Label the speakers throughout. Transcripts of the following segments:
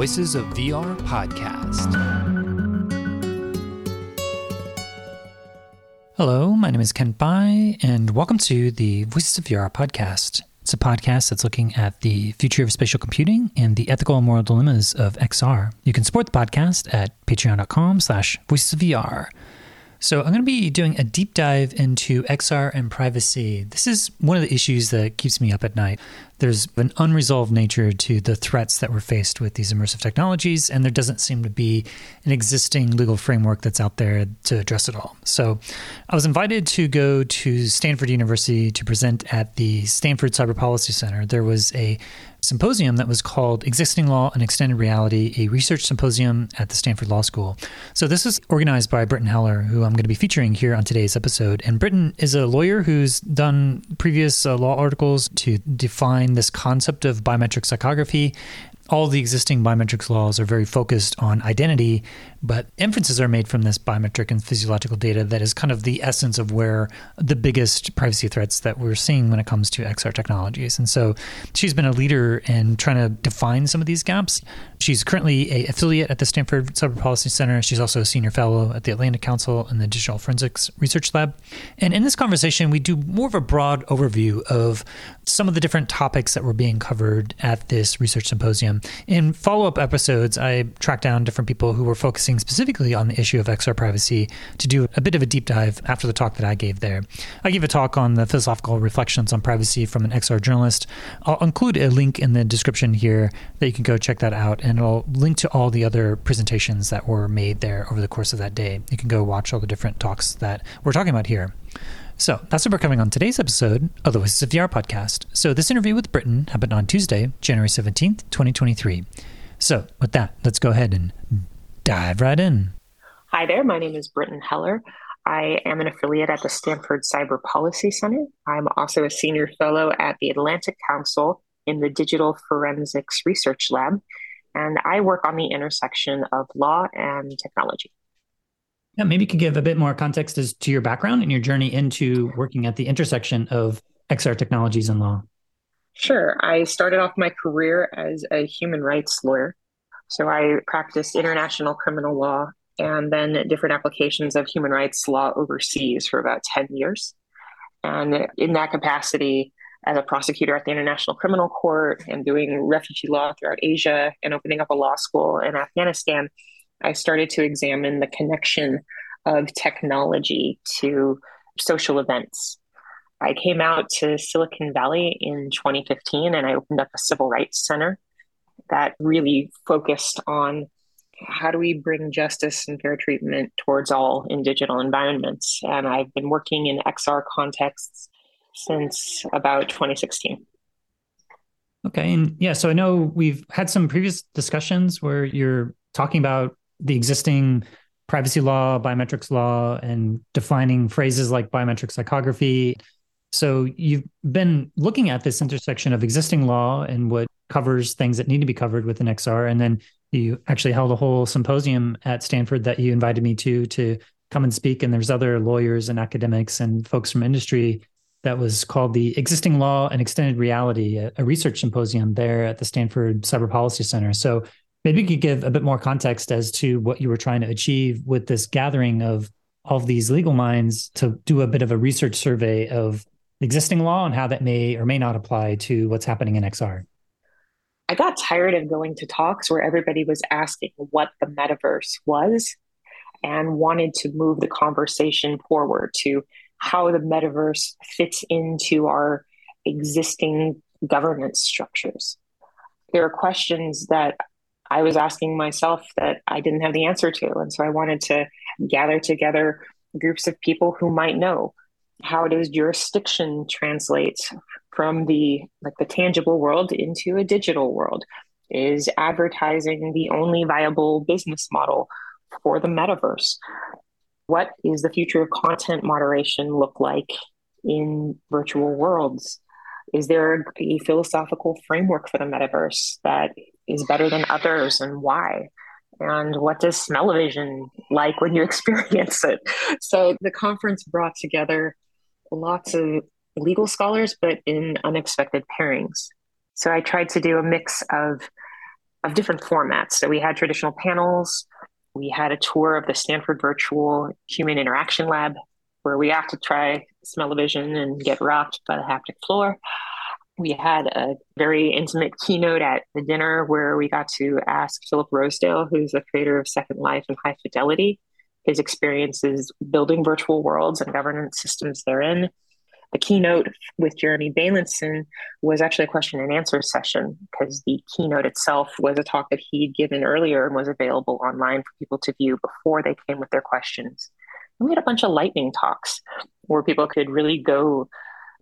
Speaker 1: Voices of VR podcast.
Speaker 2: Hello, my name is Kent Bye, and welcome to the Voices of VR podcast. It's a podcast that's looking at the future of spatial computing and the ethical and moral dilemmas of XR. You can support the podcast at patreon.com slash voices of VR. So, I'm going to be doing a deep dive into XR and privacy. This is one of the issues that keeps me up at night. There's an unresolved nature to the threats that we're faced with these immersive technologies, and there doesn't seem to be an existing legal framework that's out there to address it all. So, I was invited to go to Stanford University to present at the Stanford Cyber Policy Center. There was a symposium that was called Existing Law and Extended Reality, a research symposium at the Stanford Law School. So, this is organized by Brittan Heller, who I'm going to be featuring here on today's episode. And Brittan is a lawyer who's done previous uh, law articles to define this concept of biometric psychography all the existing biometrics laws are very focused on identity, but inferences are made from this biometric and physiological data that is kind of the essence of where the biggest privacy threats that we're seeing when it comes to XR technologies. And so she's been a leader in trying to define some of these gaps. She's currently a affiliate at the Stanford Cyber Policy Center. She's also a senior fellow at the Atlantic Council and the Digital Forensics Research Lab. And in this conversation, we do more of a broad overview of some of the different topics that were being covered at this research symposium. In follow up episodes, I tracked down different people who were focusing specifically on the issue of XR privacy to do a bit of a deep dive after the talk that I gave there. I gave a talk on the philosophical reflections on privacy from an XR journalist. I'll include a link in the description here that you can go check that out and it'll link to all the other presentations that were made there over the course of that day. You can go watch all the different talks that we're talking about here. So that's what we're covering on today's episode of the Voices of VR podcast. So this interview with Brittan happened on Tuesday, January 17th, 2023. So with that, let's go ahead and dive right in.
Speaker 3: Hi there, my name is Brittan Heller. I am an affiliate at the Stanford Cyber Policy Center. I'm also a senior fellow at the Atlantic Council in the Digital Forensics Research Lab and I work on the intersection of law and technology.
Speaker 2: Yeah, maybe you could give a bit more context as to your background and your journey into working at the intersection of XR technologies and law.
Speaker 3: Sure. I started off my career as a human rights lawyer. So I practiced international criminal law and then different applications of human rights law overseas for about 10 years. And in that capacity, as a prosecutor at the International Criminal Court and doing refugee law throughout Asia and opening up a law school in Afghanistan, I started to examine the connection of technology to social events. I came out to Silicon Valley in 2015 and I opened up a civil rights center that really focused on how do we bring justice and fair treatment towards all in digital environments. And I've been working in XR contexts since about 2016.
Speaker 2: Okay. And yeah, so I know we've had some previous discussions where you're talking about the existing privacy law, biometrics law, and defining phrases like biometric psychography. So you've been looking at this intersection of existing law and what covers things that need to be covered within XR. And then you actually held a whole symposium at Stanford that you invited me to to come and speak. And there's other lawyers and academics and folks from industry that was called the Existing Law and Extended Reality, a, research symposium there at the Stanford Cyber Policy Center. So maybe you could give a bit more context as to what you were trying to achieve with this gathering of all of these legal minds to do a bit of a research survey of existing law and how that may or may not apply to what's happening in XR.
Speaker 3: I got tired of going to talks where everybody was asking what the metaverse was and wanted to move the conversation forward to how the metaverse fits into our existing governance structures. There are questions that I was asking myself that I didn't have the answer to. And so I wanted to gather together groups of people who might know how does jurisdiction translate from the like the tangible world into a digital world is advertising the only viable business model for the metaverse what is the future of content moderation look like in virtual worlds? Is there a philosophical framework for the metaverse that is better than others and why? And what does smell-o-vision like when you experience it? So the conference brought together lots of legal scholars, but in unexpected pairings. So I tried to do a mix of of different formats. So we had traditional panels, we had a tour of the Stanford Virtual Human Interaction Lab, where we got to try smell-o-vision and get rocked by the haptic floor. We had a very intimate keynote at the dinner where we got to ask Philip Rosedale, who's the creator of Second Life and High Fidelity, his experiences building virtual worlds and governance systems therein. The keynote with Jeremy Bailenson was actually a question and answer session because the keynote itself was a talk that he'd given earlier and was available online for people to view before they came with their questions. And we had a bunch of lightning talks where people could really go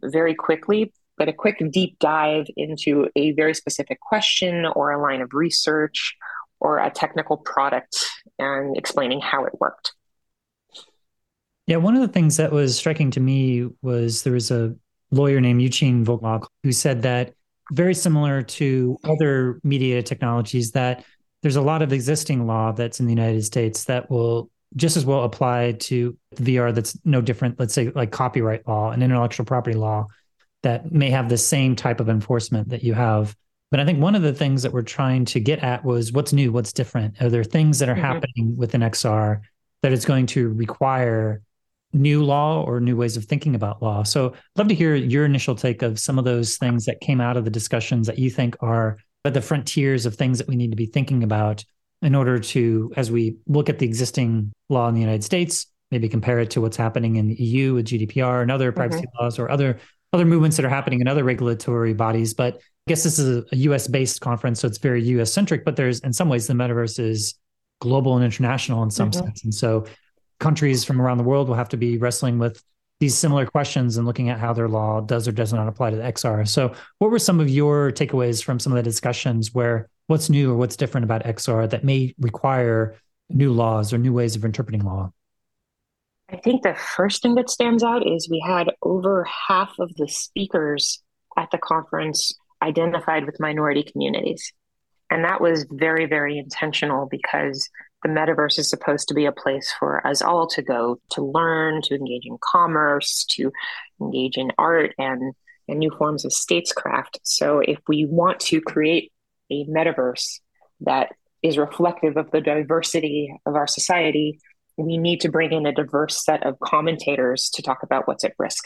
Speaker 3: very quickly, but a quick deep dive into a very specific question or a line of research or a technical product and explaining how it worked.
Speaker 2: Yeah, one of the things that was striking to me was there was a lawyer named Eugene Volokh who said that very similar to other media technologies that there's a lot of existing law that's in the United States that will just as well apply to VR that's no different, let's say like copyright law and intellectual property law that may have the same type of enforcement that you have. But I think one of the things that we're trying to get at was what's new, what's different. Are there things that are mm-hmm. happening within XR that is going to require new law or new ways of thinking about law. So, I'd love to hear your initial take of some of those things that came out of the discussions that you think are at the frontiers of things that we need to be thinking about in order to, as we look at the existing law in the United States, maybe compare it to what's happening in the EU with GDPR and other privacy mm-hmm. laws or other other movements that are happening in other regulatory bodies. But I guess this is a US based conference, so it's very US centric, but there's in some ways the metaverse is global and international in some mm-hmm. sense. And so countries from around the world will have to be wrestling with these similar questions and looking at how their law does or does not apply to the XR. So, what were some of your takeaways from some of the discussions where what's new or what's different about XR that may require new laws or new ways of interpreting law?
Speaker 3: I think the first thing that stands out is we had over half of the speakers at the conference identified with minority communities. And that was very, very intentional because the metaverse is supposed to be a place for us all to go to learn, to engage in commerce, to engage in art and, and new forms of statescraft. So, if we want to create a metaverse that is reflective of the diversity of our society, we need to bring in a diverse set of commentators to talk about what's at risk.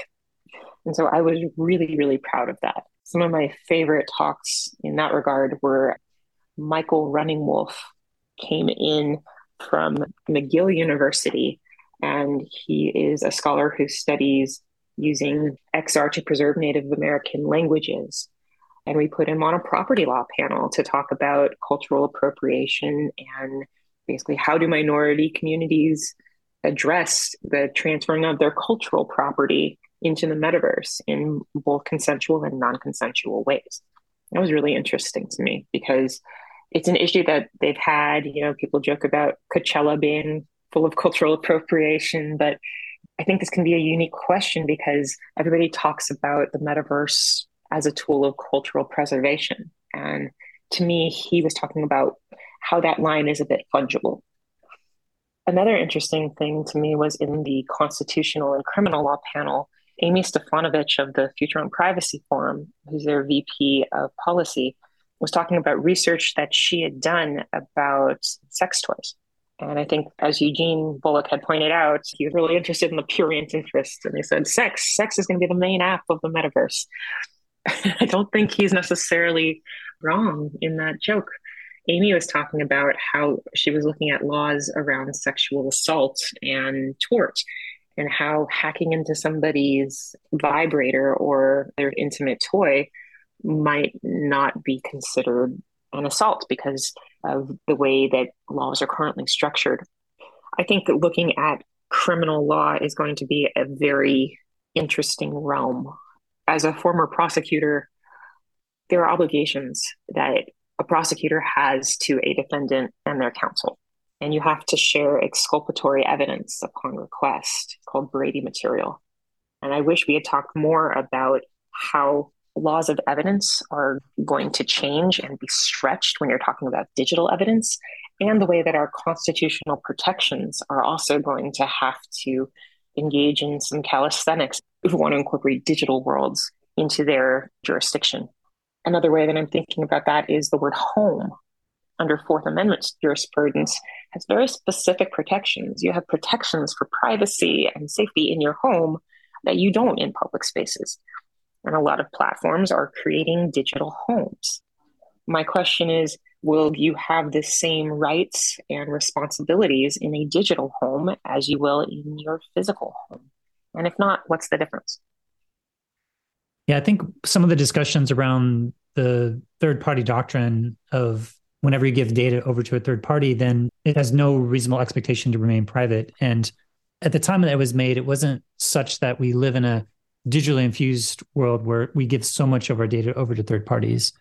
Speaker 3: And so I was really, really proud of that. Some of my favorite talks in that regard were Michael Running Wolf came in from McGill University, and he is a scholar who studies using XR to preserve Native American languages. And we put him on a property law panel to talk about cultural appropriation and basically how do minority communities address the transferring of their cultural property into the metaverse in both consensual and non consensual ways. That was really interesting to me because it's an issue that they've had. You know, people joke about Coachella being full of cultural appropriation, but I think this can be a unique question because everybody talks about the metaverse as a tool of cultural preservation. And to me, he was talking about how that line is a bit fungible. Another interesting thing to me was in the constitutional and criminal law panel, Amie Stepanovich of the Future of Privacy Forum, who's their VP of policy, was talking about research that she had done about sex toys. And I think, as Eugene Volokh had pointed out, he was really interested in the prurient interest. And he said, sex, sex is going to be the main app of the metaverse. I don't think he's necessarily wrong in that joke. Amie was talking about how she was looking at laws around sexual assault and tort and how hacking into somebody's vibrator or their intimate toy might not be considered an assault because of the way that laws are currently structured. I think that looking at criminal law is going to be a very interesting realm. As a former prosecutor, there are obligations that a prosecutor has to a defendant and their counsel. And you have to share exculpatory evidence upon request called Brady material. And I wish we had talked more about how laws of evidence are going to change and be stretched when you're talking about digital evidence, and the way that our constitutional protections are also going to have to engage in some calisthenics we want to incorporate digital worlds into their jurisdiction. Another way that I'm thinking about that is the word home. under Fourth Amendment jurisprudence has very specific protections. You have protections for privacy and safety in your home that you don't in public spaces. And a lot of platforms are creating digital homes. My question is Will you have the same rights and responsibilities in a digital home as you will in your physical home? And if not, what's the difference?
Speaker 2: Yeah, I think some of the discussions around the third party doctrine of whenever you give data over to a third party, then it has no reasonable expectation to remain private. And at the time that it was made, it wasn't such that we live in a digitally infused world where we give so much of our data over to third parties.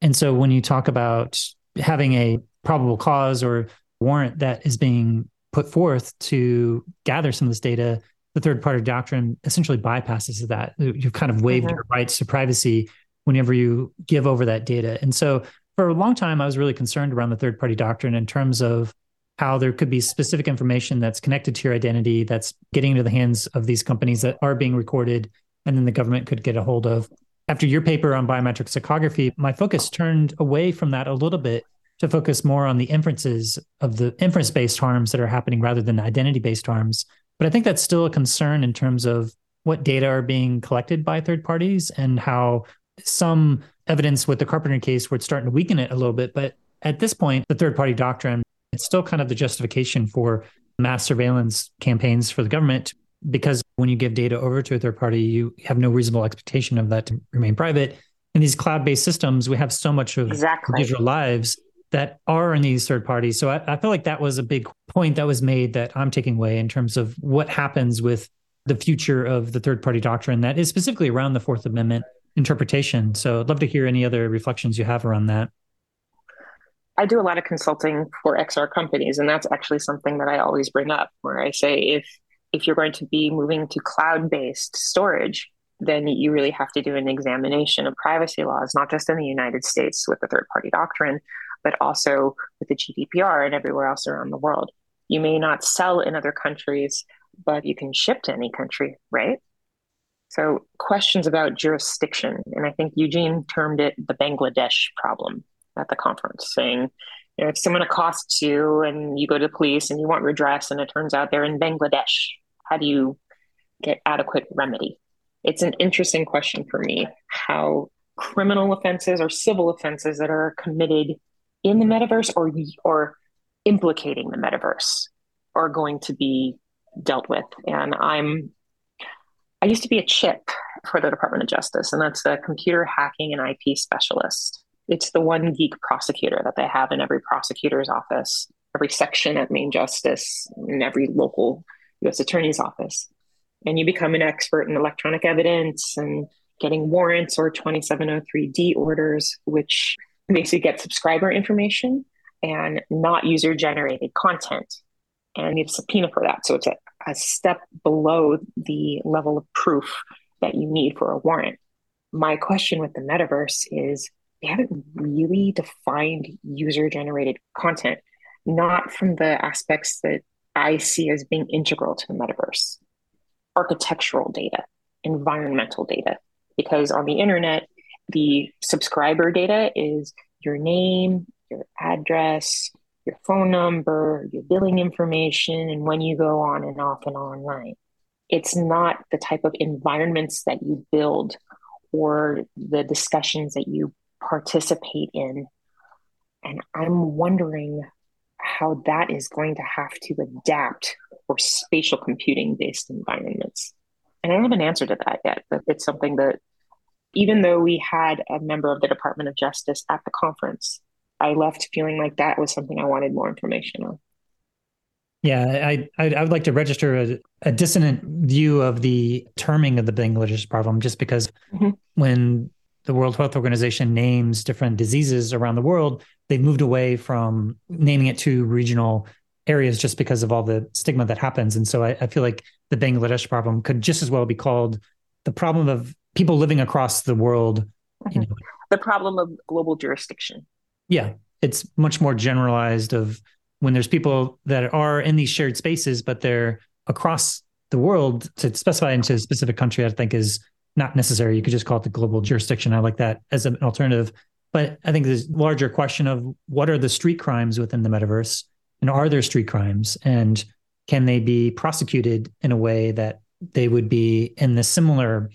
Speaker 2: And so when you talk about having a probable cause or warrant that is being put forth to gather some of this data, the third party doctrine essentially bypasses that. You've kind of waived mm-hmm. your rights to privacy whenever you give over that data. And so for a long time, I was really concerned around the third party doctrine in terms of how there could be specific information that's connected to your identity that's getting into the hands of these companies that are being recorded and then the government could get a hold of. After your paper on biometric psychography, my focus turned away from that a little bit to focus more on the inferences of the inference based harms that are happening rather than identity based harms. But I think that's still a concern in terms of what data are being collected by third parties and how some evidence with the Carpenter case it's starting to weaken it a little bit. But at this point, the third party doctrine, it's still kind of the justification for mass surveillance campaigns for the government because when you give data over to a third party, you have no reasonable expectation of that to remain private. In these cloud based systems, we have so much of exactly. digital lives that are in these third parties. So I, I feel like that was a big point that was made that I'm taking away in terms of what happens with the future of the third party doctrine that is specifically around the Fourth Amendment interpretation. So I'd love to hear any other reflections you have around that.
Speaker 3: I do a lot of consulting for XR companies, and that's actually something that I always bring up where I say if if you're going to be moving to cloud-based storage, then you really have to do an examination of privacy laws, not just in the United States with the third-party doctrine, but also with the GDPR and everywhere else around the world. You may not sell in other countries, but you can ship to any country, right? So, questions about jurisdiction. And I think Eugene termed it the Bangladesh problem at the conference, saying, you know, if someone accosts you and you go to the police and you want redress and it turns out they're in Bangladesh, how do you get adequate remedy? It's an interesting question for me how criminal offenses or civil offenses that are committed in the metaverse or or implicating the metaverse are going to be dealt with. And I'm I used to be a CHIP for the Department of Justice, and that's a computer hacking and IP specialist. It's the one geek prosecutor that they have in every prosecutor's office, every section at Main Justice, in every local U.S. Attorney's office. And you become an expert in electronic evidence and getting warrants or 2703D orders, which basically get subscriber information and not user generated content. And you have subpoena for that. So it's a, a step below the level of proof that you need for a warrant. My question with the metaverse is they haven't really defined user generated content, not from the aspects that I see as being integral to the metaverse architectural data, environmental data. Because on the internet, the subscriber data is your name, your address, your phone number, your billing information, and when you go on and off and online. It's not the type of environments that you build or the discussions that you participate in. And I'm wondering how that is going to have to adapt for spatial computing based environments. And I don't have an answer to that yet, but it's something that even though we had a member of the Department of Justice at the conference, I left feeling like that was something I wanted more information on.
Speaker 2: Yeah, I I, would like to register a, a, dissonant view of the terming of the Bangladesh problem, just because mm-hmm. when the World Health Organization names different diseases around the world, they've moved away from naming it to regional areas just because of all the stigma that happens. And so I, I feel like the Bangladesh problem could just as well be called the problem of people living across the world.
Speaker 3: You mm-hmm. know, the problem of global jurisdiction.
Speaker 2: Yeah, it's much more generalized of when there's people that are in these shared spaces, but they're across the world to specify into a specific country, I think is not necessary. You could just call it the global jurisdiction. I like that as an alternative. But I think there's larger question of what are the street crimes within the metaverse? And are there street crimes? And can they be prosecuted in a way that they would be in the similar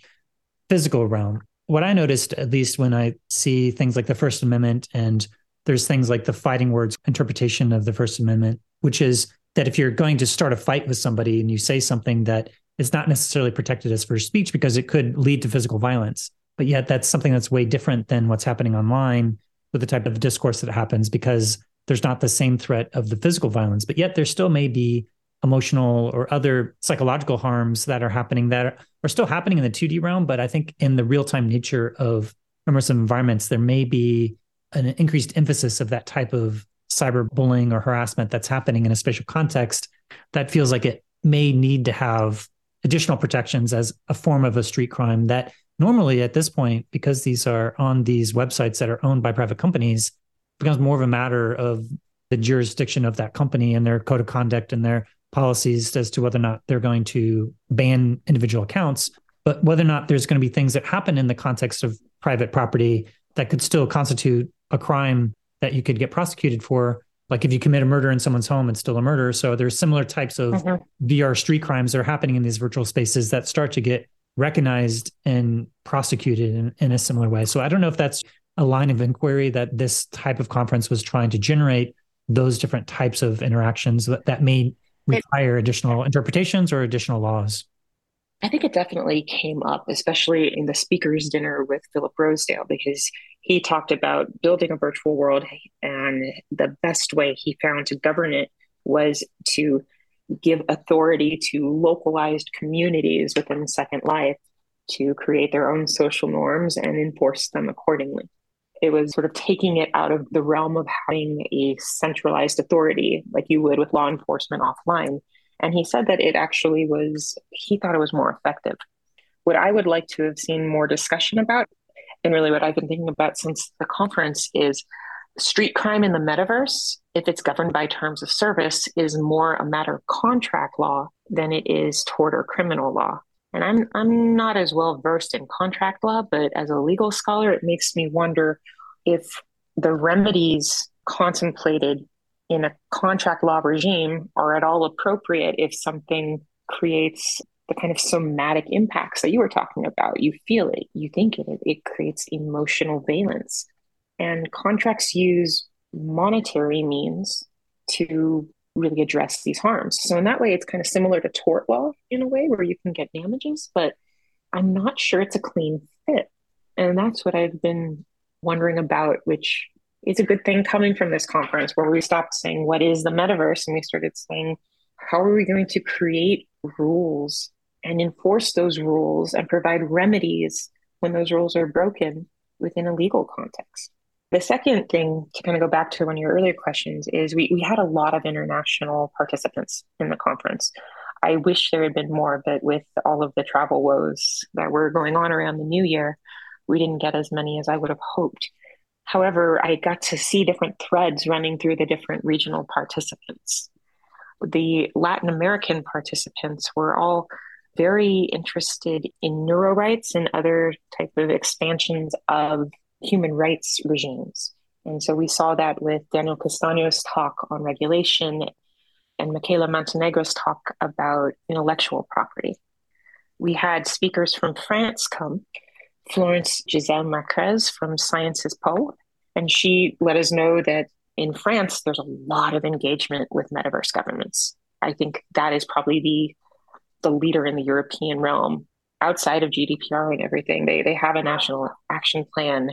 Speaker 2: physical realm? What I noticed, at least when I see things like the First Amendment and there's things like the fighting words interpretation of the First Amendment, which is that if you're going to start a fight with somebody and you say something that is not necessarily protected as first speech because it could lead to physical violence, but yet that's something that's way different than what's happening online with the type of discourse that happens because there's not the same threat of the physical violence, but yet there still may be emotional or other psychological harms that are happening that are still happening in the 2D realm. But I think in the real time nature of immersive environments, there may be an increased emphasis of that type of cyberbullying or harassment that's happening in a spatial context that feels like it may need to have additional protections as a form of a street crime that normally at this point because these are on these websites that are owned by private companies becomes more of a matter of the jurisdiction of that company and their code of conduct and their policies as to whether or not they're going to ban individual accounts but whether or not there's going to be things that happen in the context of private property that could still constitute a crime that you could get prosecuted for. Like if you commit a murder in someone's home, it's still a murder. So there's similar types of mm-hmm. VR street crimes that are happening in these virtual spaces that start to get recognized and prosecuted in, in a similar way. So I don't know if that's a line of inquiry that this type of conference was trying to generate those different types of interactions that, that may require additional interpretations or additional laws.
Speaker 3: I think it definitely came up, especially in the speakers' dinner with Philip Rosedale, because he talked about building a virtual world. And the best way he found to govern it was to give authority to localized communities within Second Life to create their own social norms and enforce them accordingly. It was sort of taking it out of the realm of having a centralized authority like you would with law enforcement offline and he said that it actually was, he thought it was more effective. What I would like to have seen more discussion about, and really what I've been thinking about since the conference, is street crime in the metaverse, if it's governed by terms of service, is more a matter of contract law than it is tort or criminal law. And I'm I'm not as well versed in contract law, but as a legal scholar, it makes me wonder if the remedies contemplated in a contract law regime are at all appropriate if something creates the kind of somatic impacts that you were talking about. You feel it, you think it, it creates emotional valence. And contracts use monetary means to really address these harms. So, in that way, it's kind of similar to tort law in a way where you can get damages, but I'm not sure it's a clean fit. And that's what I've been wondering about, which is a good thing coming from this conference where we stopped saying what is the metaverse? And we started saying how are we going to create rules and enforce those rules and provide remedies when those rules are broken within a legal context? The second thing to kind of go back to one of your earlier questions is we, we had a lot of international participants in the conference. I wish there had been more but with all of the travel woes that were going on around the new year we didn't get as many as i would have hoped However, I got to see different threads running through the different regional participants. The Latin American participants were all very interested in neuro rights and other type of expansions of human rights regimes. And so we saw that with Daniel Castaño's talk on regulation and Michaela Montenegro's talk about intellectual property. We had speakers from France come Florence G'sell Marquez from Sciences Po. And she let us know that in France, there's a lot of engagement with metaverse governments. I think that is probably the the leader in the European realm outside of GDPR and everything. They they have a national action plan.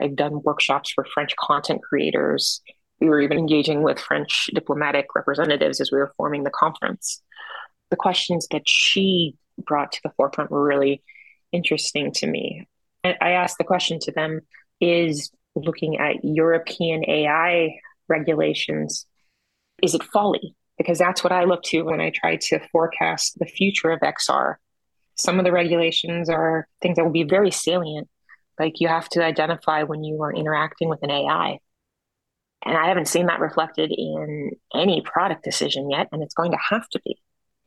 Speaker 3: I've done workshops for French content creators. We were even engaging with French diplomatic representatives as we were forming the conference. The questions that she brought to the forefront were really interesting to me. I asked the question to them is looking at European AI regulations, is it folly? Because that's what I look to when I try to forecast the future of XR. Some of the regulations are things that will be very salient, like you have to identify when you are interacting with an AI. And I haven't seen that reflected in any product decision yet, and it's going to have to be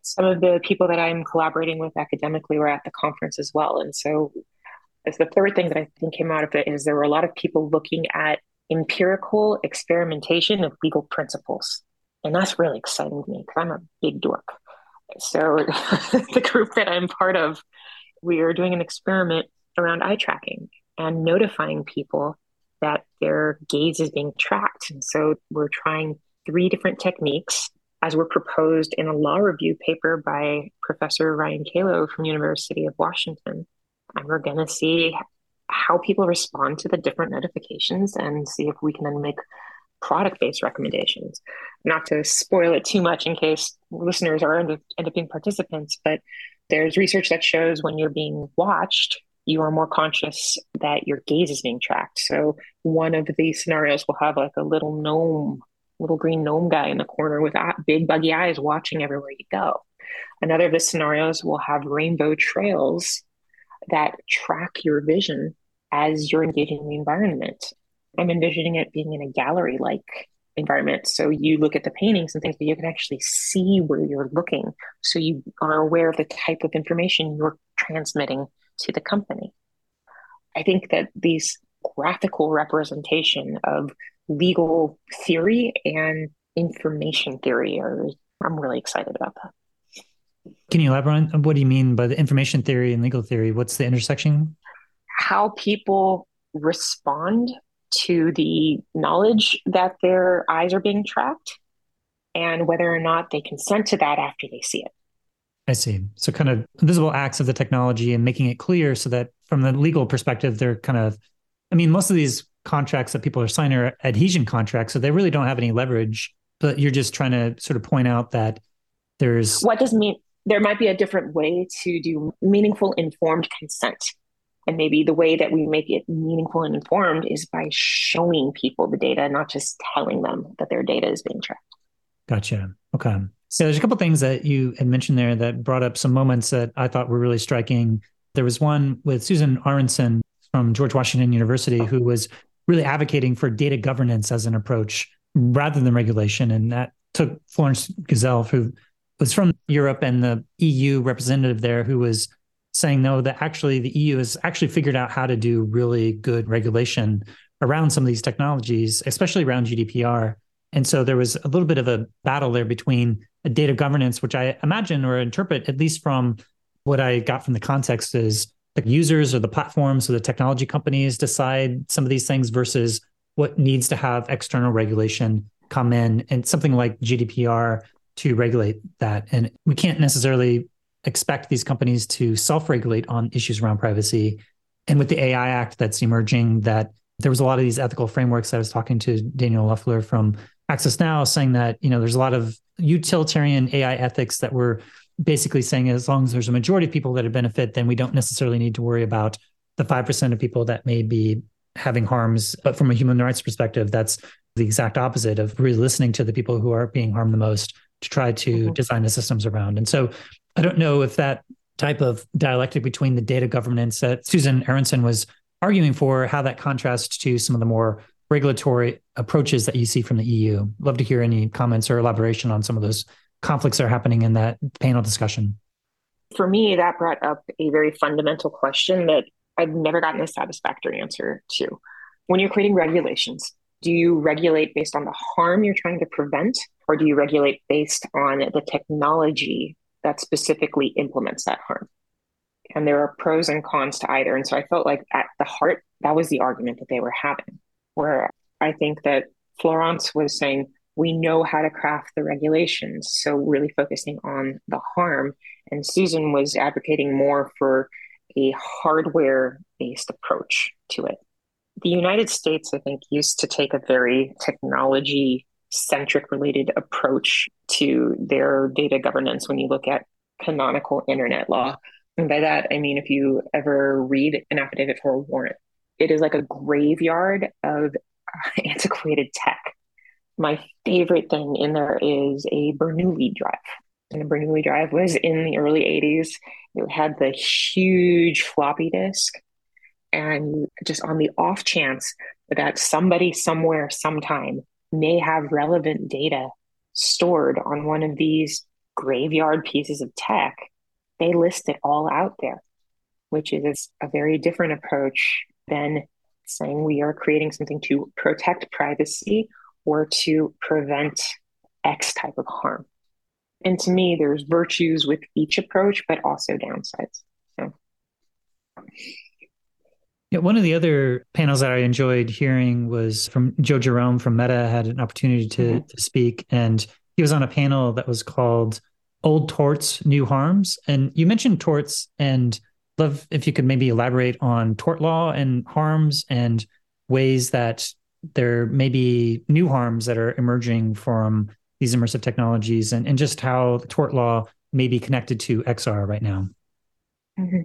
Speaker 3: some of the people that I'm collaborating with academically were at the conference as well. And so the third thing that I think came out of it is there were a lot of people looking at empirical experimentation of legal principles. And that's really exciting to me because I'm a big dork. So the group that I'm part of, we are doing an experiment around eye tracking and notifying people that their gaze is being tracked. And so we're trying three different techniques as were proposed in a law review paper by Professor Ryan Calo from University of Washington. And we're going to see how people respond to the different notifications and see if we can then make product based recommendations. Not to spoil it too much in case listeners are end up, end up being participants, but there's research that shows when you're being watched, you are more conscious that your gaze is being tracked. So one of these scenarios will have like a little gnome, little green gnome guy in the corner with big buggy eyes watching everywhere you go. Another of the scenarios will have rainbow trails that track your vision as you're engaging in the environment. I'm envisioning it being in a gallery like environment. So you look at the paintings and things, but you can actually see where you're looking. So you are aware of the type of information you're transmitting to the company. I think that these graphical representation of legal theory and information theory are I'm really excited about that.
Speaker 2: Can you elaborate on what do you mean by the information theory and legal theory? What's the intersection?
Speaker 3: How people respond to the knowledge that their eyes are being tracked and whether or not they consent to that after they see it.
Speaker 2: I see. So, kind of visible acts of the technology and making it clear so that from the legal perspective, they're kind of, I mean, most of these contracts that people are signing are adhesion contracts, so they really don't have any leverage, but you're just trying to sort of point out that there's.
Speaker 3: What does mean? There might be a different way to do meaningful informed consent. And maybe the way that we make it meaningful and informed is by showing people the data, not just telling them that their data is being tracked.
Speaker 2: Gotcha. Okay. So there's a couple things that you had mentioned there that brought up some moments that I thought were really striking. There was one with Susan Aaronson from George Washington University who was really advocating for data governance as an approach rather than regulation. And that took Florence G'sell, who was from Europe and the EU representative there, who was saying no, that actually the EU has actually figured out how to do really good regulation around some of these technologies, especially around GDPR. And so there was a little bit of a battle there between data governance, which I imagine or interpret, at least from what I got from the context, is the users or the platforms or the technology companies decide some of these things versus what needs to have external regulation come in and something like GDPR to regulate that. And we can't necessarily expect these companies to self-regulate on issues around privacy. And with the AI Act that's emerging, that there was a lot of these ethical frameworks. I was talking to Daniel Leufer from Access Now, saying that you know there's a lot of utilitarian AI ethics that were basically saying as long as there's a majority of people that are benefit, then we don't necessarily need to worry about the five percent of people that may be having harms. But from a human rights perspective, that's the exact opposite of really listening to the people who are being harmed the most to try to mm-hmm. design the systems around. And so I don't know if that type of dialectic between the data governance that Susan Aaronson was arguing for, how that contrasts to some of the more regulatory approaches that you see from the EU. Love to hear any comments or elaboration on some of those conflicts are happening in that panel discussion.
Speaker 3: For me, that brought up a very fundamental question that I've never gotten a satisfactory answer to. When you're creating regulations, do you regulate based on the harm you're trying to prevent, or do you regulate based on the technology that specifically implements that harm. And there are pros and cons to either. And so I felt like at the heart, that was the argument that they were having, where I think that Florence was saying, we know how to craft the regulations. So really focusing on the harm. And Susan was advocating more for a hardware based approach to it. The United States, I think, used to take a very technology centric related approach to their data governance when you look at canonical internet law. And by that, I mean, if you ever read an affidavit for a warrant, it is like a graveyard of antiquated tech. My favorite thing in there is a Bernoulli drive. And a Bernoulli drive was in the early 80s. It had the huge floppy disk. And just on the off chance that somebody somewhere sometime may have relevant data stored on one of these graveyard pieces of tech, they list it all out there which is a very different approach than saying we are creating something to protect privacy or to prevent X type of harm. And to me, there's virtues with each approach, but also downsides. So.
Speaker 2: Yeah, one of the other panels that I enjoyed hearing was from Joe Jerome from Meta had an opportunity to, mm-hmm. to speak, and he was on a panel that was called "Old Torts, New Harms." And you mentioned torts, and love if you could maybe elaborate on tort law and harms and ways that there may be new harms that are emerging from these immersive technologies, and, and just how tort law may be connected to XR right now.
Speaker 3: Mm-hmm.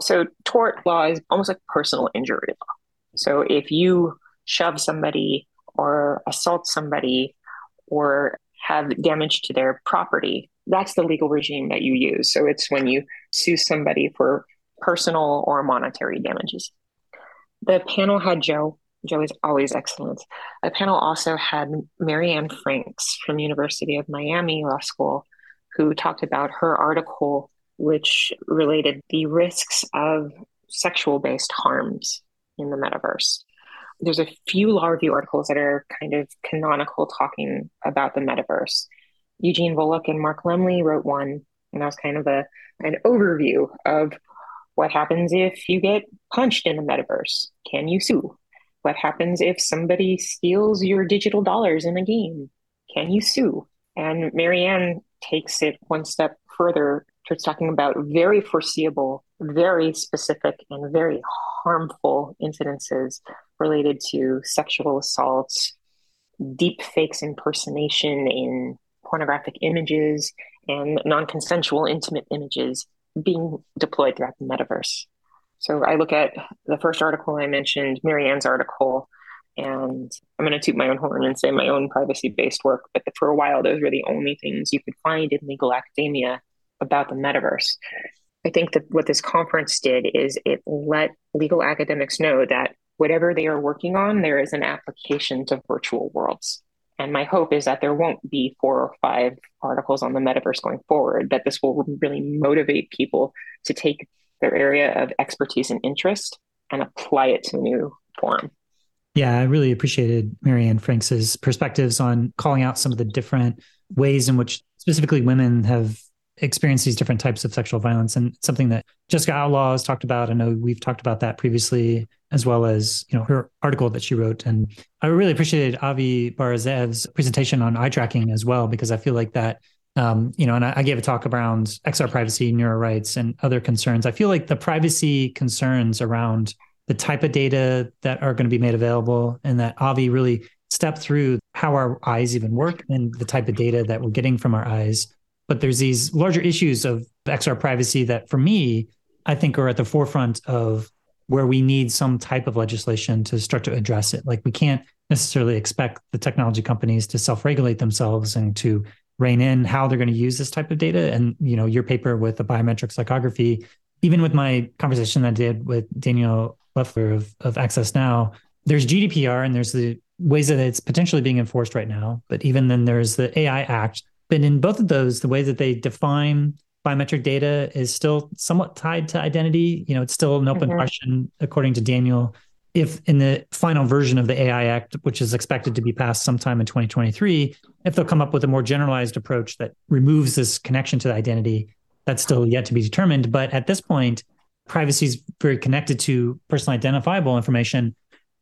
Speaker 3: So tort law is almost like personal injury law. So if you shove somebody or assault somebody or have damage to their property, that's the legal regime that you use. So it's when you sue somebody for personal or monetary damages. The panel had Joe. Joe is always excellent. The panel also had Mary Anne Franks from University of Miami Law School, who talked about her article which related the risks of sexual based harms in the metaverse. There's a few law review articles that are kind of canonical talking about the metaverse. Eugene Volokh and Mark Lemley wrote one, and that was kind of a an overview of what happens if you get punched in the metaverse. Can you sue? What happens if somebody steals your digital dollars in a game? Can you sue? And Mary Anne takes it one step further starts talking about very foreseeable, very specific, and very harmful incidences related to sexual assaults, deep fakes impersonation in pornographic images, and non consensual intimate images being deployed throughout the metaverse. So I look at the first article I mentioned, Mary Anne's article, and I'm going to toot my own horn and say my own privacy based work. But for a while, those were the only things you could find in legal academia about the metaverse. I think that what this conference did is it let legal academics know that whatever they are working on, there is an application to virtual worlds. And my hope is that there won't be four or five articles on the metaverse going forward, that this will really motivate people to take their area of expertise and interest and apply it to new form.
Speaker 2: Yeah, I really appreciated Mary Anne Franks's perspectives on calling out some of the different ways in which specifically women have experienced these different types of sexual violence and something that Jessica Outlaw has talked about. I know we've talked about that previously, as well as you know her article that she wrote. And I really appreciated Avi Bar-Zeev's presentation on eye tracking as well, because I feel like that um, you know, and I, I, gave a talk around XR privacy, neuro rights, and other concerns. I feel like the privacy concerns around the type of data that are going to be made available, and that Avi really stepped through how our eyes even work and the type of data that we're getting from our eyes but there's these larger issues of XR privacy that, for me, I think are at the forefront of where we need some type of legislation to start to address it. Like we can't necessarily expect the technology companies to self-regulate themselves and to rein in how they're going to use this type of data. And you know, your paper with the biometric psychography, even with my conversation I did with Daniel Leufer of, of Access Now, there's GDPR and there's the ways that it's potentially being enforced right now. But even then, there's the AI Act, but in both of those, the way that they define biometric data is still somewhat tied to identity. You know, it's still an open mm-hmm. question, according to Daniel. If in the final version of the AI Act, which is expected to be passed sometime in 2023, if they'll come up with a more generalized approach that removes this connection to the identity, that's still yet to be determined. But at this point, privacy is very connected to personally identifiable information.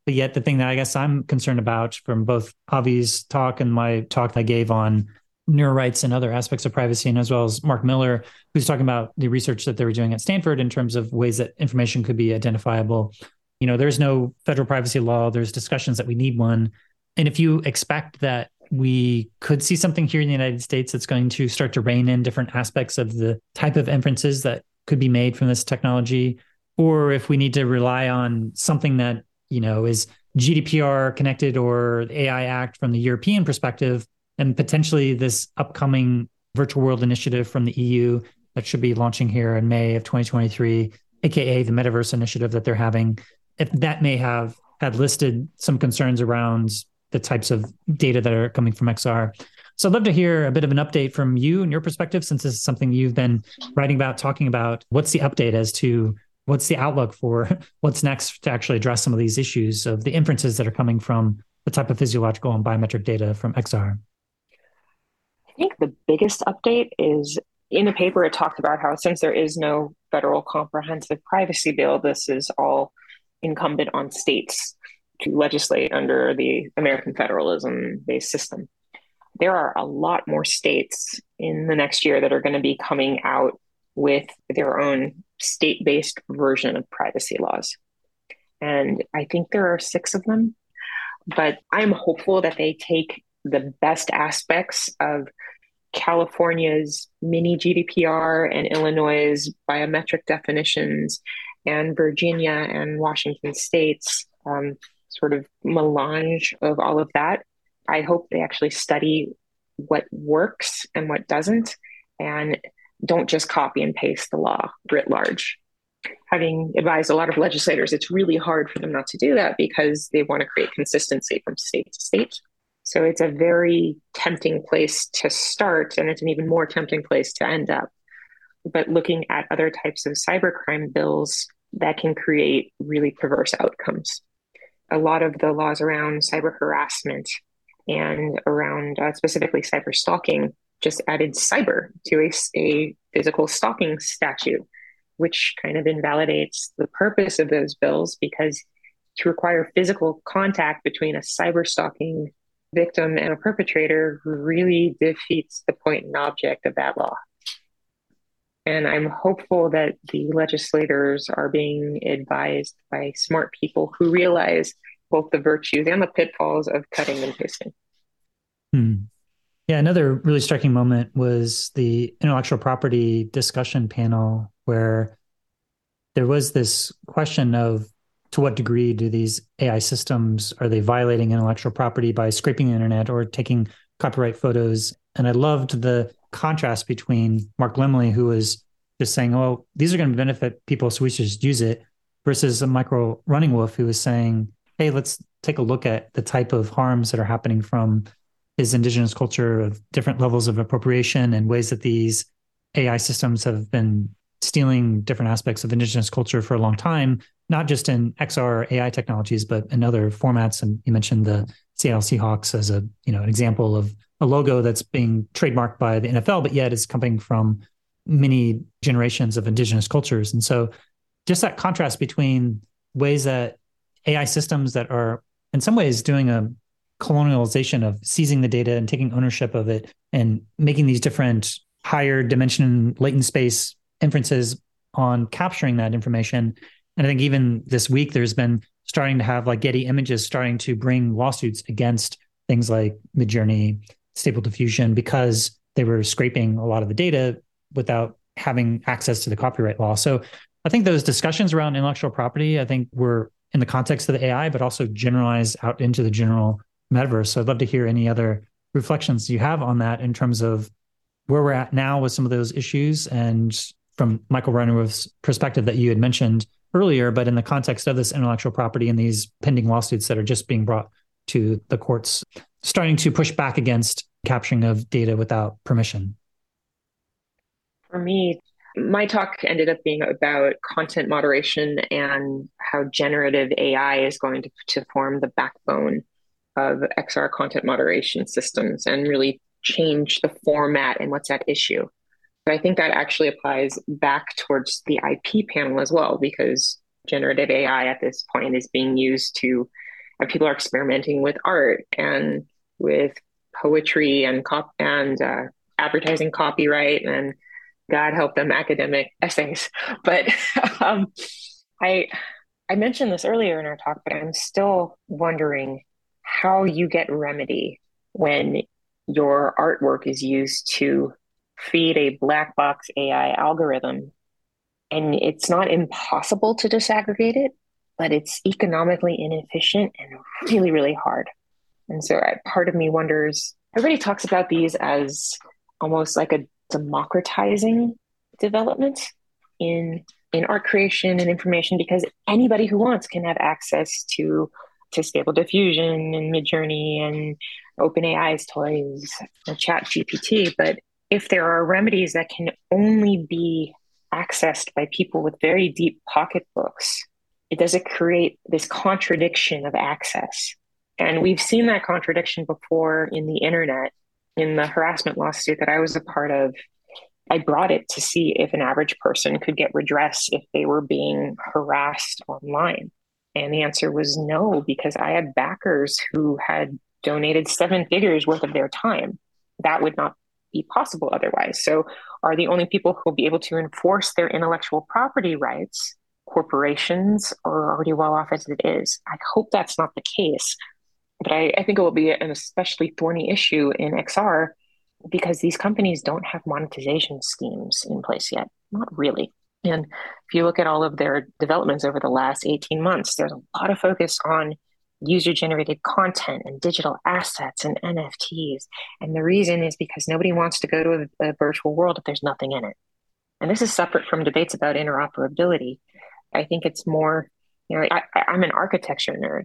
Speaker 2: But yet, the thing that I guess I'm concerned about from both Avi's talk and my talk that I gave on neuro rights and other aspects of privacy, and as well as Mark Miller, who's talking about the research that they were doing at Stanford in terms of ways that information could be identifiable. You know, there's no federal privacy law. There's discussions that we need one. And if you expect that we could see something here in the United States that's going to start to rein in different aspects of the type of inferences that could be made from this technology, or if we need to rely on something that, you know, is GDPR connected or AI Act from the European perspective, and potentially this upcoming virtual world initiative from the EU that should be launching here in May of 2023, aka the Metaverse initiative that they're having. If that may have had listed some concerns around the types of data that are coming from XR. So I'd love to hear a bit of an update from you and your perspective, since this is something you've been writing about, talking about. What's the update as to what's the outlook for what's next to actually address some of these issues of the inferences that are coming from the type of physiological and biometric data from XR?
Speaker 3: I think the biggest update is in the paper, it talked about how since there is no federal comprehensive privacy bill, this is all incumbent on states to legislate under the American federalism based system. There are a lot more states in the next year that are going to be coming out with their own state based version of privacy laws. And I think there are six of them. But I'm hopeful that they take the best aspects of California's mini GDPR and Illinois' biometric definitions and Virginia and Washington states um, sort of melange of all of that. I hope they actually study what works and what doesn't and don't just copy and paste the law writ large. Having advised a lot of legislators, it's really hard for them not to do that because they want to create consistency from state to state. So it's a very tempting place to start, and it's an even more tempting place to end up. But looking at other types of cybercrime bills that can create really perverse outcomes. A lot of the laws around cyber harassment and around uh, specifically cyber stalking just added cyber to a, a physical stalking statute, which kind of invalidates the purpose of those bills because to require physical contact between a cyber stalking victim and a perpetrator really defeats the point and object of that law. And I'm hopeful that the legislators are being advised by smart people who realize both the virtues and the pitfalls of cutting and pasting.
Speaker 2: Hmm. Yeah, another really striking moment was the intellectual property discussion panel where there was this question of to what degree do these AI systems are they violating intellectual property by scraping the internet or taking copyright photos? And I loved the contrast between Mark Lemley, who was just saying, "Oh, these are going to benefit people, so we should just use it," versus Michael Running Wolf who was saying, "Hey, let's take a look at the type of harms that are happening from his indigenous culture of different levels of appropriation and ways that these AI systems have been stealing different aspects of indigenous culture for a long time, not just in XR AI technologies, but in other formats. And you mentioned the Seattle Seahawks as a you know an example of a logo that's being trademarked by the NFL, but yet is coming from many generations of indigenous cultures. And so just that contrast between ways that AI systems that are in some ways doing a colonialization of seizing the data and taking ownership of it and making these different higher dimension latent space inferences on capturing that information. And I think even this week, there's been starting to have like Getty Images starting to bring lawsuits against things like Midjourney, Stable Diffusion, because they were scraping a lot of the data without having access to the copyright law. So I think those discussions around intellectual property, I think were in the context of the AI, but also generalized out into the general metaverse. So I'd love to hear any other reflections you have on that in terms of where we're at now with some of those issues and from Michael Runningwolf's perspective that you had mentioned earlier, but in the context of this intellectual property and these pending lawsuits that are just being brought to the courts, starting to push back against capturing of data without permission.
Speaker 3: For me, my talk ended up being about content moderation and how generative AI is going to, to form the backbone of XR content moderation systems and really change the format and what's at issue. But I think that actually applies back towards the IP panel as well, because generative AI at this point is being used to, people are experimenting with art and with poetry and cop and uh, advertising copyright and God help them academic essays. But um, I I mentioned this earlier in our talk, but I'm still wondering how you get remedy when your artwork is used to feed a black box AI algorithm. And it's not impossible to disaggregate it, but it's economically inefficient and really, really hard. And so part of me wonders everybody talks about these as almost like a democratizing development in in art creation and information because anybody who wants can have access to to stable diffusion and midjourney and openai's toys and chat gpt but if there are remedies that can only be accessed by people with very deep pocketbooks, it does it create this contradiction of access. And we've seen that contradiction before in the internet. In the harassment lawsuit that I was a part of, I brought it to see if an average person could get redress if they were being harassed online. And the answer was no, because I had backers who had donated seven figures worth of their time. That would not be possible otherwise. So, are the only people who will be able to enforce their intellectual property rights corporations are already well off as it is? I hope that's not the case. But I, I think it will be an especially thorny issue in XR because these companies don't have monetization schemes in place yet. Not really. And if you look at all of their developments over the last 18 months, there's a lot of focus on user generated content and digital assets and NFTs. And the reason is because nobody wants to go to a, a, virtual world if there's nothing in it. And this is separate from debates about interoperability. I think it's more, you know, I, I'm an architecture nerd.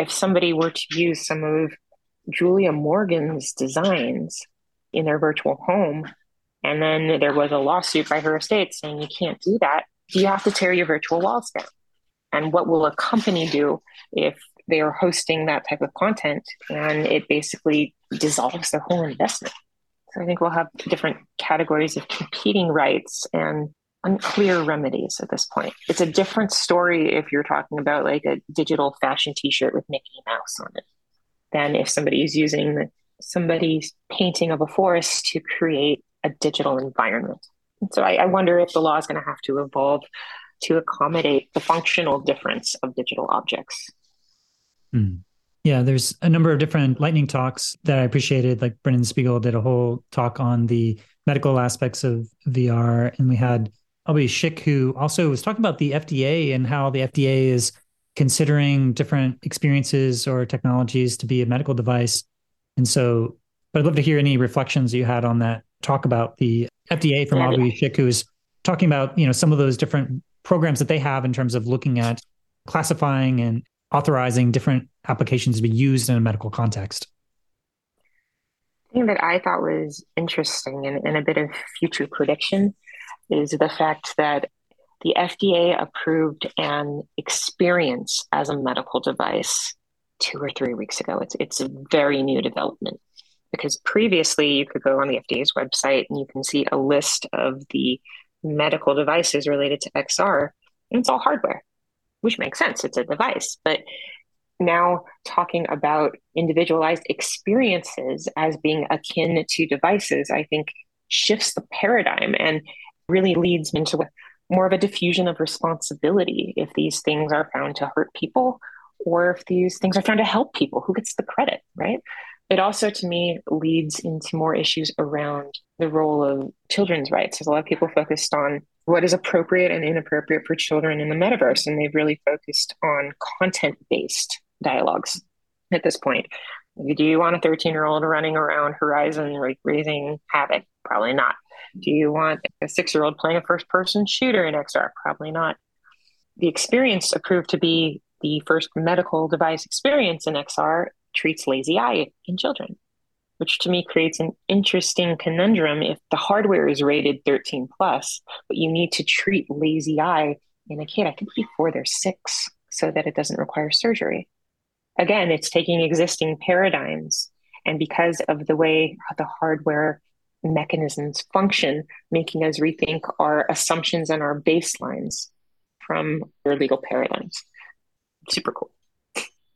Speaker 3: If somebody were to use some of Julia Morgan's designs in their virtual home, and then there was a lawsuit by her estate saying you can't do that, do you have to tear your virtual walls down? And what will a company do if they are hosting that type of content and it basically dissolves their whole investment. So I think we'll have different categories of competing rights and unclear remedies at this point. It's a different story if you're talking about like a digital fashion t-shirt with Mickey Mouse on it than if somebody is using somebody's painting of a forest to create a digital environment. And so I, I wonder if the law is going to have to evolve to accommodate the functional difference of digital objects.
Speaker 2: Mm. Yeah, there's a number of different lightning talks that I appreciated. Like Brennan Spiegel did a whole talk on the medical aspects of VR, and we had Albie Schick who also was talking about the FDA and how the FDA is considering different experiences or technologies to be a medical device. And so, but I'd love to hear any reflections you had on that talk about the FDA from yeah. Albie Schick, who's talking about you know some of those different programs that they have in terms of looking at classifying and authorizing different applications to be used in a medical context.
Speaker 3: thing that I thought was interesting and, and a bit of future prediction is the fact that the FDA approved an experience as a medical device two or three weeks ago. It's it's a very new development because previously you could go on the FDA's website and you can see a list of the medical devices related to XR, and it's all hardware which makes sense. It's a device. But now talking about individualized experiences as being akin to devices, I think shifts the paradigm and really leads into more of a diffusion of responsibility if these things are found to hurt people or if these things are found to help people. Who gets the credit, right? It also, to me, leads into more issues around the role of children's rights. There's a lot of people focused on what is appropriate and inappropriate for children in the metaverse. And they've really focused on content based dialogues at this point. Do you want a 13 year old running around Horizon like raising havoc? Probably not. Do you want a six year old playing a first person shooter in XR? Probably not. The experience approved to be the first medical device experience in XR treats lazy eye in children which to me creates an interesting conundrum if the hardware is rated 13 plus, but you need to treat lazy eye in a kid, I think before they're six, so that it doesn't require surgery. Again, it's taking existing paradigms, and because of the way the hardware mechanisms function, making us rethink our assumptions and our baselines from their legal paradigms. Super cool.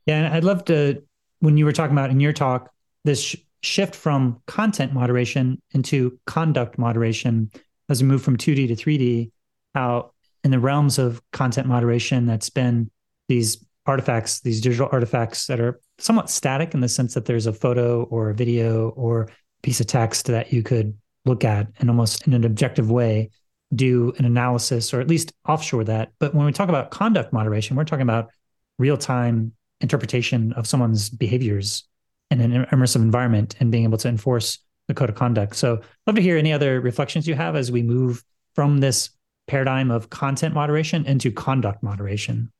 Speaker 2: Yeah, and I'd love to, when you were talking about in your talk, this shift from content moderation into conduct moderation as we move from 2D to 3D, how in the realms of content moderation, that's been these artifacts, these digital artifacts that are somewhat static in the sense that there's a photo or a video or piece of text that you could look at and almost in an objective way do an analysis or at least offshore that. But when we talk about conduct moderation, we're talking about real time interpretation of someone's behaviors in an immersive environment and being able to enforce the code of conduct. So, love to hear any other reflections you have as we move from this paradigm of content moderation into conduct moderation.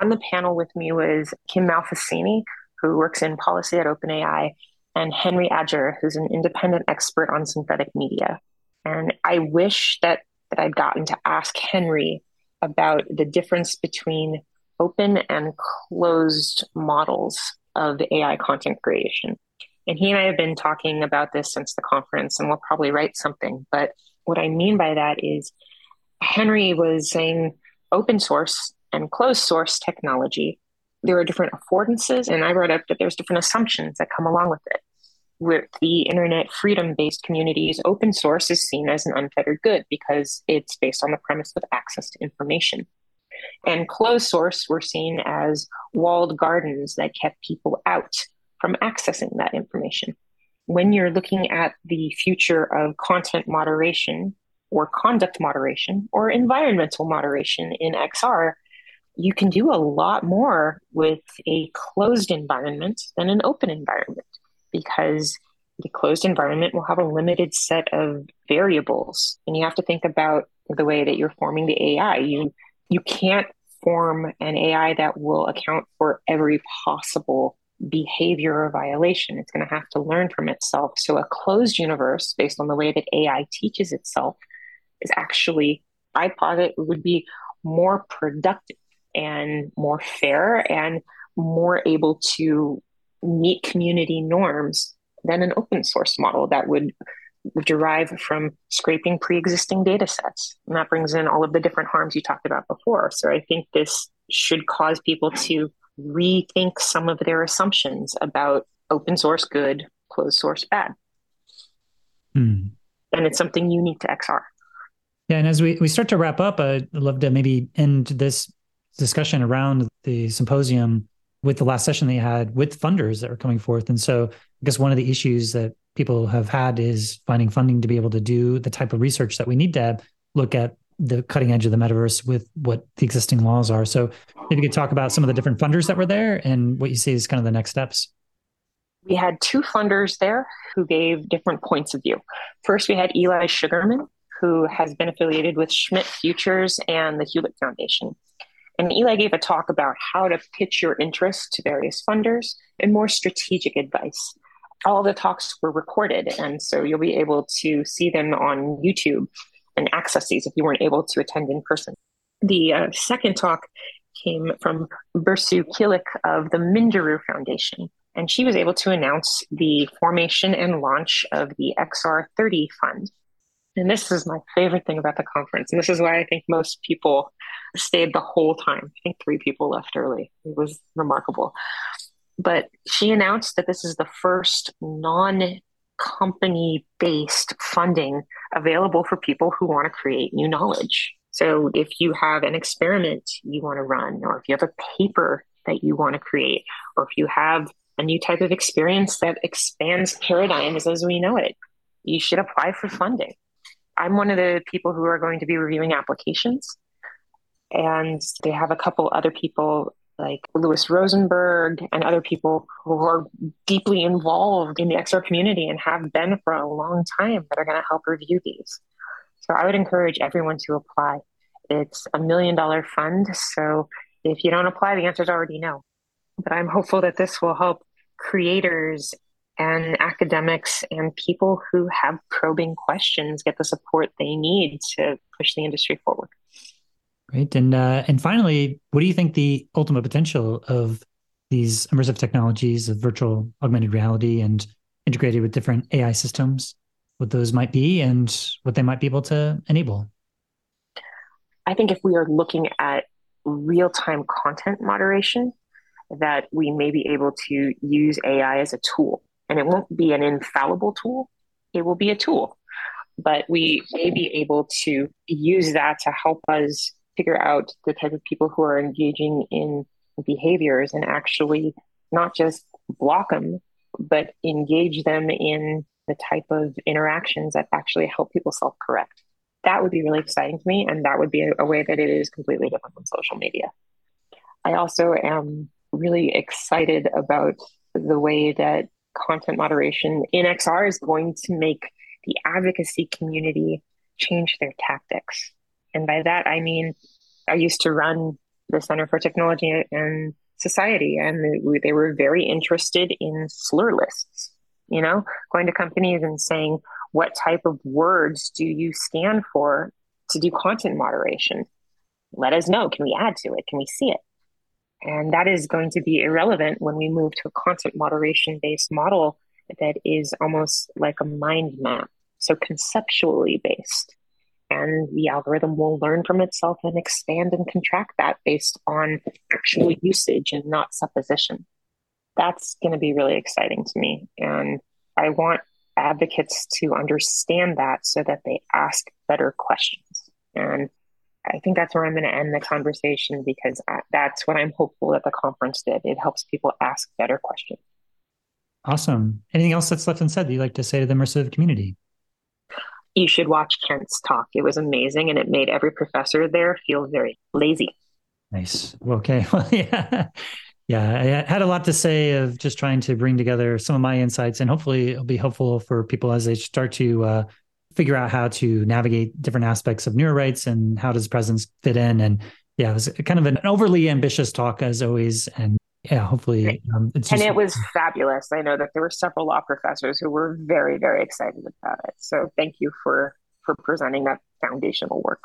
Speaker 3: On the panel with me was Kim Malfacini, who works in policy at OpenAI, and Henry Ajder, who's an independent expert on synthetic media. And I wish that that I'd gotten to ask Henry about the difference between open and closed models of AI content creation. And he and I have been talking about this since the conference, and we'll probably write something. But what I mean by that is Henry was saying open source and closed source technology, there are different affordances. And I brought up that there's different assumptions that come along with it. With the internet freedom based communities, open source is seen as an unfettered good because it's based on the premise of access to information. And closed source were seen as walled gardens that kept people out from accessing that information. When you're looking at the future of content moderation or conduct moderation or environmental moderation in XR, you can do a lot more with a closed environment than an open environment because the closed environment will have a limited set of variables and you have to think about the way that you're forming the AI. You you can't form an AI that will account for every possible behavior or violation. It's going to have to learn from itself. So, a closed universe, based on the way that AI teaches itself, is actually, I posit, would be more productive and more fair and more able to meet community norms than an open source model that would derive from scraping pre-existing data sets. And that brings in all of the different harms you talked about before. So i think this should cause people to rethink some of their assumptions about open source good closed source bad. Hmm. and it's something unique to xr
Speaker 2: yeah and as we, we start to wrap up i'd love to maybe end this discussion around the symposium with the last session they had with funders that were coming forth and so i guess one of the issues that people have had is finding funding to be able to do the type of research that we need to look at the cutting edge of the metaverse with what the existing laws are. So maybe you could talk about some of the different funders that were there and what you see is kind of the next steps.
Speaker 3: We had two funders there who gave different points of view. First, we had Eli Sugarman, who has been affiliated with Schmidt Futures and the Hewlett Foundation. And Eli gave a talk about how to pitch your interest to various funders and more strategic advice all the talks were recorded. And so you'll be able to see them on YouTube and access these if you weren't able to attend in person. The uh, second talk came from Bursu Kilik of the Minderoo Foundation. And she was able to announce the formation and launch of the XR30 Fund. And this is my favorite thing about the conference. And this is why I think most people stayed the whole time. I think three people left early. It was remarkable. But she announced that this is the first non company based funding available for people who want to create new knowledge. So if you have an experiment you want to run, or if you have a paper that you want to create, or if you have a new type of experience that expands paradigms as we know it, you should apply for funding. I'm one of the people who are going to be reviewing applications. And they have a couple other people like Louis Rosenberg and other people who are deeply involved in the XR community and have been for a long time that are going to help review these. So I would encourage everyone to apply. It's a million dollar fund. So if you don't apply, the answer is already no. But I'm hopeful that this will help creators and academics and people who have probing questions get the support they need to push the industry forward.
Speaker 2: Great. And uh, and finally, what do you think the ultimate potential of these immersive technologies of virtual augmented reality and integrated with different AI systems, what those might be and what they might be able to enable?
Speaker 3: I think if we are looking at real time content moderation, that we may be able to use AI as a tool. And it won't be an infallible tool, it will be a tool. But we may be able to use that to help us figure out the type of people who are engaging in behaviors and actually not just block them, but engage them in the type of interactions that actually help people self correct. That would be really exciting to me. And that would be a, a way that it is completely different from social media. I also am really excited about the way that content moderation in XR is going to make the advocacy community change their tactics. And by that, I mean, I used to run the Center for Technology and Society, and they were very interested in slur lists, you know, going to companies and saying, what type of words do you stand for to do content moderation. Let us know. Can we add to it? Can we see it? And that is going to be irrelevant when we move to a content moderation based model that is almost like a mind map, so conceptually based. And the algorithm will learn from itself and expand and contract that based on actual usage and not supposition. That's going to be really exciting to me. And I want advocates to understand that so that they ask better questions. And I think that's where I'm going to end the conversation because that's what I'm hopeful that the conference did. It helps people ask better questions.
Speaker 2: Awesome. Anything else that's left unsaid that you'd like to say to the immersive community?
Speaker 3: You should watch Kent's talk. It was amazing and it made every professor there feel very lazy.
Speaker 2: Nice. Okay. Well, yeah. Yeah, I had a lot to say of just trying to bring together some of my insights, and hopefully it'll be helpful for people as they start to uh, figure out how to navigate different aspects of neurorights and how does presence fit in. And yeah, it was kind of an overly ambitious talk as always. And yeah, hopefully
Speaker 3: um, and just... it was fabulous. I know that there were several law professors who were very, very excited about it. So thank you for for presenting that foundational work.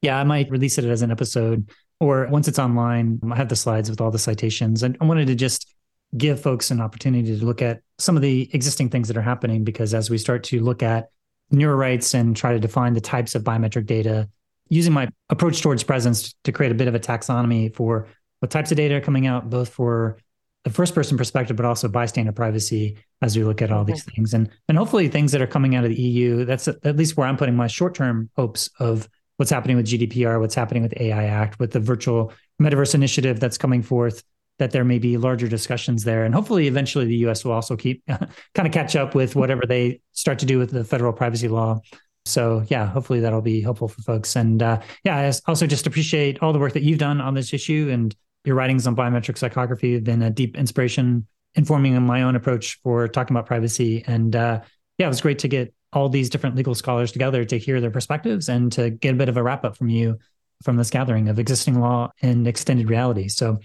Speaker 2: Yeah, I might release it as an episode, or once it's online, I have the slides with all the citations. And I wanted to just give folks an opportunity to look at some of the existing things that are happening because as we start to look at neurorights and try to define the types of biometric data using my approach towards presence to create a bit of a taxonomy for what types of data are coming out, both for the first person perspective, but also bystander privacy as we look at all these things. And, and hopefully things that are coming out of the EU, that's at least where I'm putting my short term hopes of what's happening with GDPR, what's happening with AI Act, with the virtual metaverse initiative that's coming forth that there may be larger discussions there. And hopefully, eventually, the US will also keep kind of catch up with whatever they start to do with the federal privacy law. So, yeah, hopefully that'll be helpful for folks. And uh, yeah, I also just appreciate all the work that you've done on this issue and your writings on biometric psychography have been a deep inspiration, informing my own approach for talking about privacy. And uh, yeah, it was great to get all these different legal scholars together to hear their perspectives and to get a bit of a wrap up from you from this gathering of existing law and extended reality. So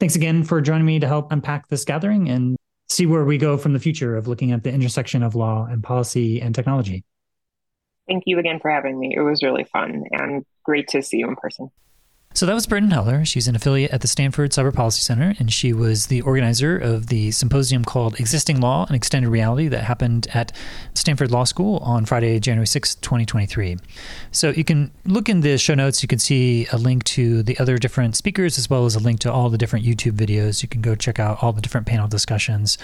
Speaker 2: Thanks again for joining me to help unpack this gathering and see where we go from the future of looking at the intersection of law and policy and technology.
Speaker 3: Thank you again for having me. It was really fun and great to see you in person.
Speaker 2: So that was Brittan Heller. She's an affiliate at the Stanford Cyber Policy Center, and she was the organizer of the symposium called Existing Law and Extended Reality that happened at Stanford Law School on Friday, January 6, 2023. So you can look in the show notes. You can see a link to the other different speakers as well as a link to all the different YouTube videos. You can go check out all the different panel discussions.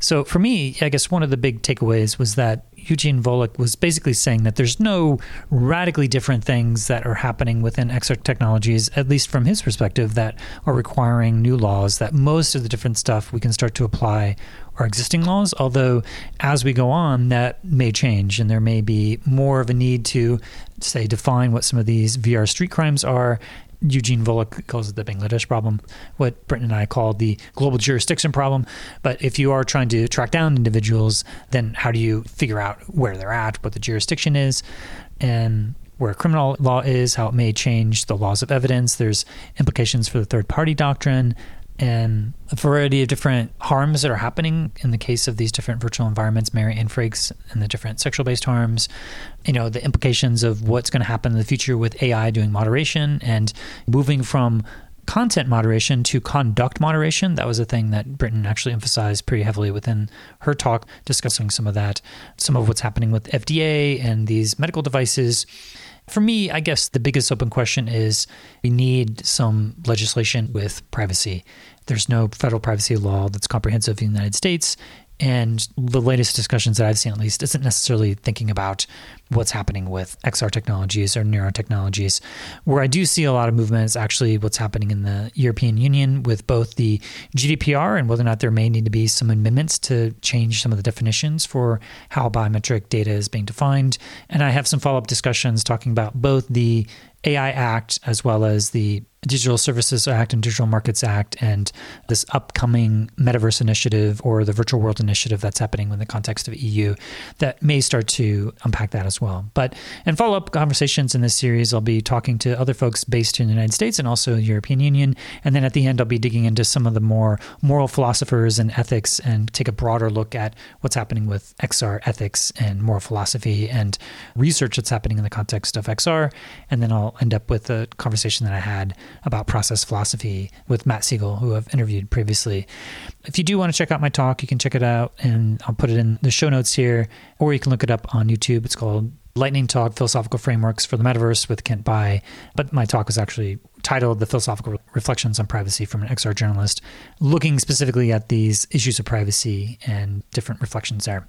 Speaker 2: So for me, I guess one of the big takeaways was that Eugene Volokh was basically saying that there's no radically different things that are happening within XR technologies, at least from his perspective, that are requiring new laws, that most of the different stuff we can start to apply our existing laws. Although, as we go on, that may change and there may be more of a need to, say, define what some of these VR street crimes are Eugene Volokh calls it the Bangladesh problem, what Brittan and I call the global jurisdiction problem. But if you are trying to track down individuals, then how do you figure out where they're at, what the jurisdiction is, and where criminal law is, how it may change the laws of evidence? There's implications for the third party doctrine and a variety of different harms that are happening in the case of these different virtual environments, Mary Anne Franks and the different sexual based harms, you know, the implications of what's going to happen in the future with AI doing moderation and moving from content moderation to conduct moderation. That was a thing that Brittan actually emphasized pretty heavily within her talk, discussing some of that, some of what's happening with FDA and these medical devices for me, I guess the biggest open question is we need some legislation with privacy. There's no federal privacy law that's comprehensive in the United States. And the latest discussions that I've seen, at least, isn't necessarily thinking about what's happening with XR technologies or neurotechnologies. Where I do see a lot of movement is actually what's happening in the European Union with both the GDPR and whether or not there may need to be some amendments to change some of the definitions for how biometric data is being defined. And I have some follow up discussions talking about both the AI Act as well as the Digital Services Act and Digital Markets Act and this upcoming Metaverse initiative or the Virtual World initiative that's happening in the context of EU that may start to unpack that as well. But in follow up conversations in this series, I'll be talking to other folks based in the United States and also the European Union. And then at the end, I'll be digging into some of the more moral philosophers and ethics and take a broader look at what's happening with XR ethics and moral philosophy and research that's happening in the context of XR. And then I'll end up with a conversation that I had about process philosophy with Matt Segall, who I've interviewed previously. If you do want to check out my talk, you can check it out and I'll put it in the show notes here, or you can look it up on YouTube. It's called Lightning Talk Philosophical Frameworks for the Metaverse with Kent Bye. But my talk was actually titled The Philosophical Reflections on Privacy from an XR Journalist, looking specifically at these issues of privacy and different reflections there.